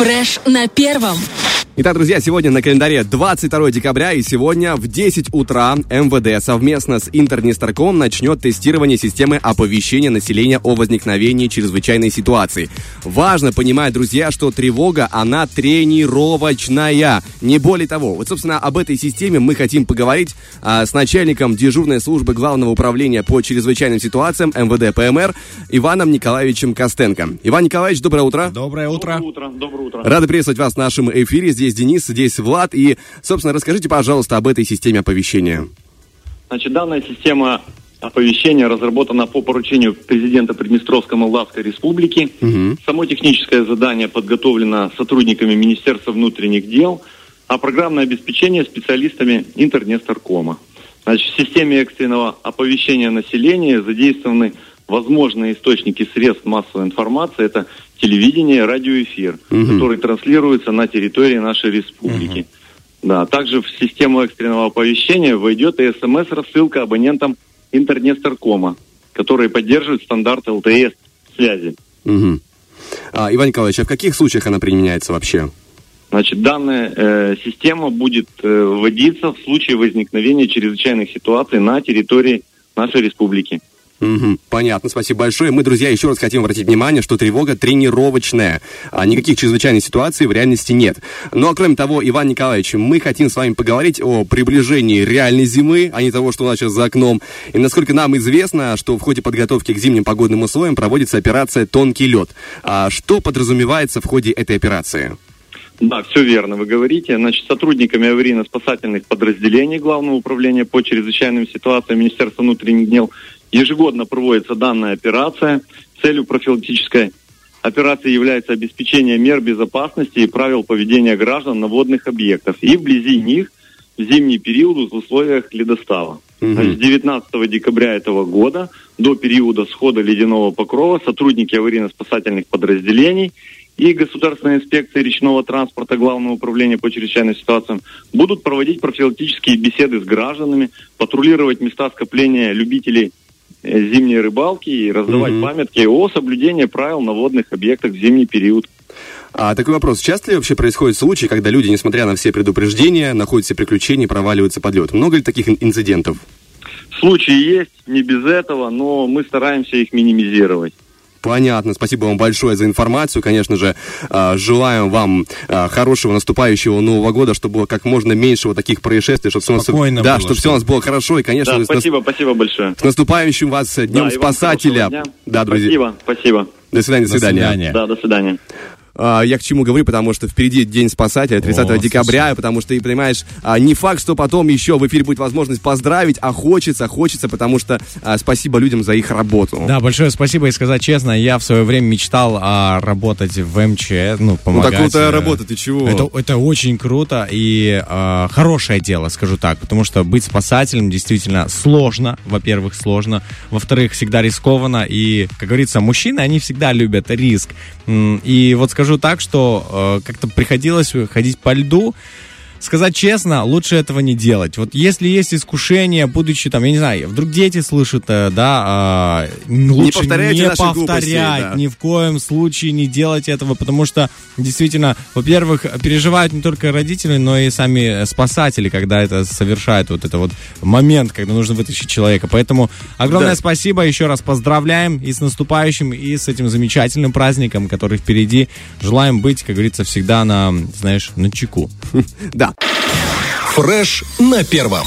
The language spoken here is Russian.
Фреш на первом. Итак, друзья, сегодня на календаре 22 декабря и сегодня в 10 утра МВД совместно с Интернесторком начнет тестирование системы оповещения населения о возникновении чрезвычайной ситуации. Важно понимать, друзья, что тревога, она тренировочная, не более того. Вот, собственно, об этой системе мы хотим поговорить а, с начальником дежурной службы Главного управления по чрезвычайным ситуациям МВД ПМР Иваном Николаевичем Костенко. Иван Николаевич, доброе утро. Доброе утро. Доброе утро. Доброе утро. Рады приветствовать вас в нашем эфире. Здесь Денис, здесь Влад. И, собственно, расскажите, пожалуйста, об этой системе оповещения. Значит, данная система оповещения разработана по поручению президента Приднестровской Молдавской Республики. Мгм. Само техническое задание подготовлено сотрудниками Министерства внутренних дел, а программное обеспечение специалистами Интернесторкома. Значит, в системе экстренного оповещения населения задействованы возможные источники средств массовой информации. Это телевидение, радиоэфир, Мгм. который транслируется на территории нашей республики. Да, также в систему экстренного оповещения войдет и СМС-рассылка абонентам Интернесторкома, которые поддерживают стандарт ЛТС связи. Мгм. А, Иван Николаевич, а в каких случаях она применяется вообще? Значит, данная э, система будет э, вводиться в случае возникновения чрезвычайных ситуаций на территории нашей республики. Мгм. Понятно, спасибо большое. Мы, друзья, еще раз хотим обратить внимание, что тревога тренировочная. А никаких чрезвычайных ситуаций в реальности нет. Ну а кроме того, Иван Николаевич, мы хотим с вами поговорить о приближении реальной зимы, а не того, что у нас сейчас за окном. И насколько нам известно, что в ходе подготовки к зимним погодным условиям проводится операция «Тонкий лед». А что подразумевается в ходе этой операции? Да, все верно, вы говорите. Значит, сотрудниками аварийно-спасательных подразделений Главного управления по чрезвычайным ситуациям Министерства внутренних дел ежегодно проводится данная операция. Целью профилактической операции является обеспечение мер безопасности и правил поведения граждан на водных объектах и вблизи них в зимний период в условиях ледостава. Значит, с 19 декабря этого года до периода схода ледяного покрова сотрудники аварийно-спасательных подразделений и Государственной инспекции речного транспорта Главного управления по чрезвычайным ситуациям будут проводить профилактические беседы с гражданами, патрулировать места скопления любителей зимней рыбалки и раздавать Мгм. памятки о соблюдении правил на водных объектах в зимний период. А такой вопрос. Часто ли вообще происходят случаи, когда люди, несмотря на все предупреждения, находят все приключения и проваливаются под лед? Много ли таких ин- инцидентов? Случаи есть, не без этого, но мы стараемся их минимизировать. Понятно. Спасибо вам большое за информацию. Конечно же, а, желаем вам а, хорошего наступающего Нового года, чтобы было как можно меньше вот таких происшествий, чтобы все у нас, Спокойно да, было, чтобы все у нас было хорошо. И, конечно, Да, же, с, нас- спасибо, спасибо большое. с наступающим вас э, Днем Да, Спасателя. Да, друзья. Спасибо, спасибо. До свидания, до До свидания. свидания. Да, до свидания. А, Я к чему говорю, потому что впереди День Спасателя, 30 О, декабря, потому что, понимаешь, а, не факт, что потом еще в эфире будет возможность поздравить, а хочется, хочется, потому что а, спасибо людям за их работу. Да, большое спасибо и сказать честно, я в свое время мечтал а, работать в МЧ, ну, Ну, помогать. так крутая э, работа, ты чего? Это, это очень круто и э, хорошее дело, скажу так, потому что быть спасателем действительно сложно, во-первых, сложно, во-вторых, всегда рискованно, и, как говорится, мужчины, они всегда любят риск. И вот скажу так, что э, как-то приходилось ходить по льду, Сказать честно, лучше этого не делать. Вот если есть искушение, будучи там, я не знаю, вдруг дети слышат, э, да, а, лучше повторяйте не наши глупости, повторять, да. ни в коем случае не делать этого, потому что действительно, во-первых, переживают не только родители, но и сами спасатели, когда это совершают вот это вот момент, когда нужно вытащить человека. Поэтому огромное Да. спасибо, еще раз поздравляем и с наступающим, и с этим замечательным праздником, который впереди. Желаем быть, как говорится, всегда на, знаешь, на чеку. Да. Фреш на первом.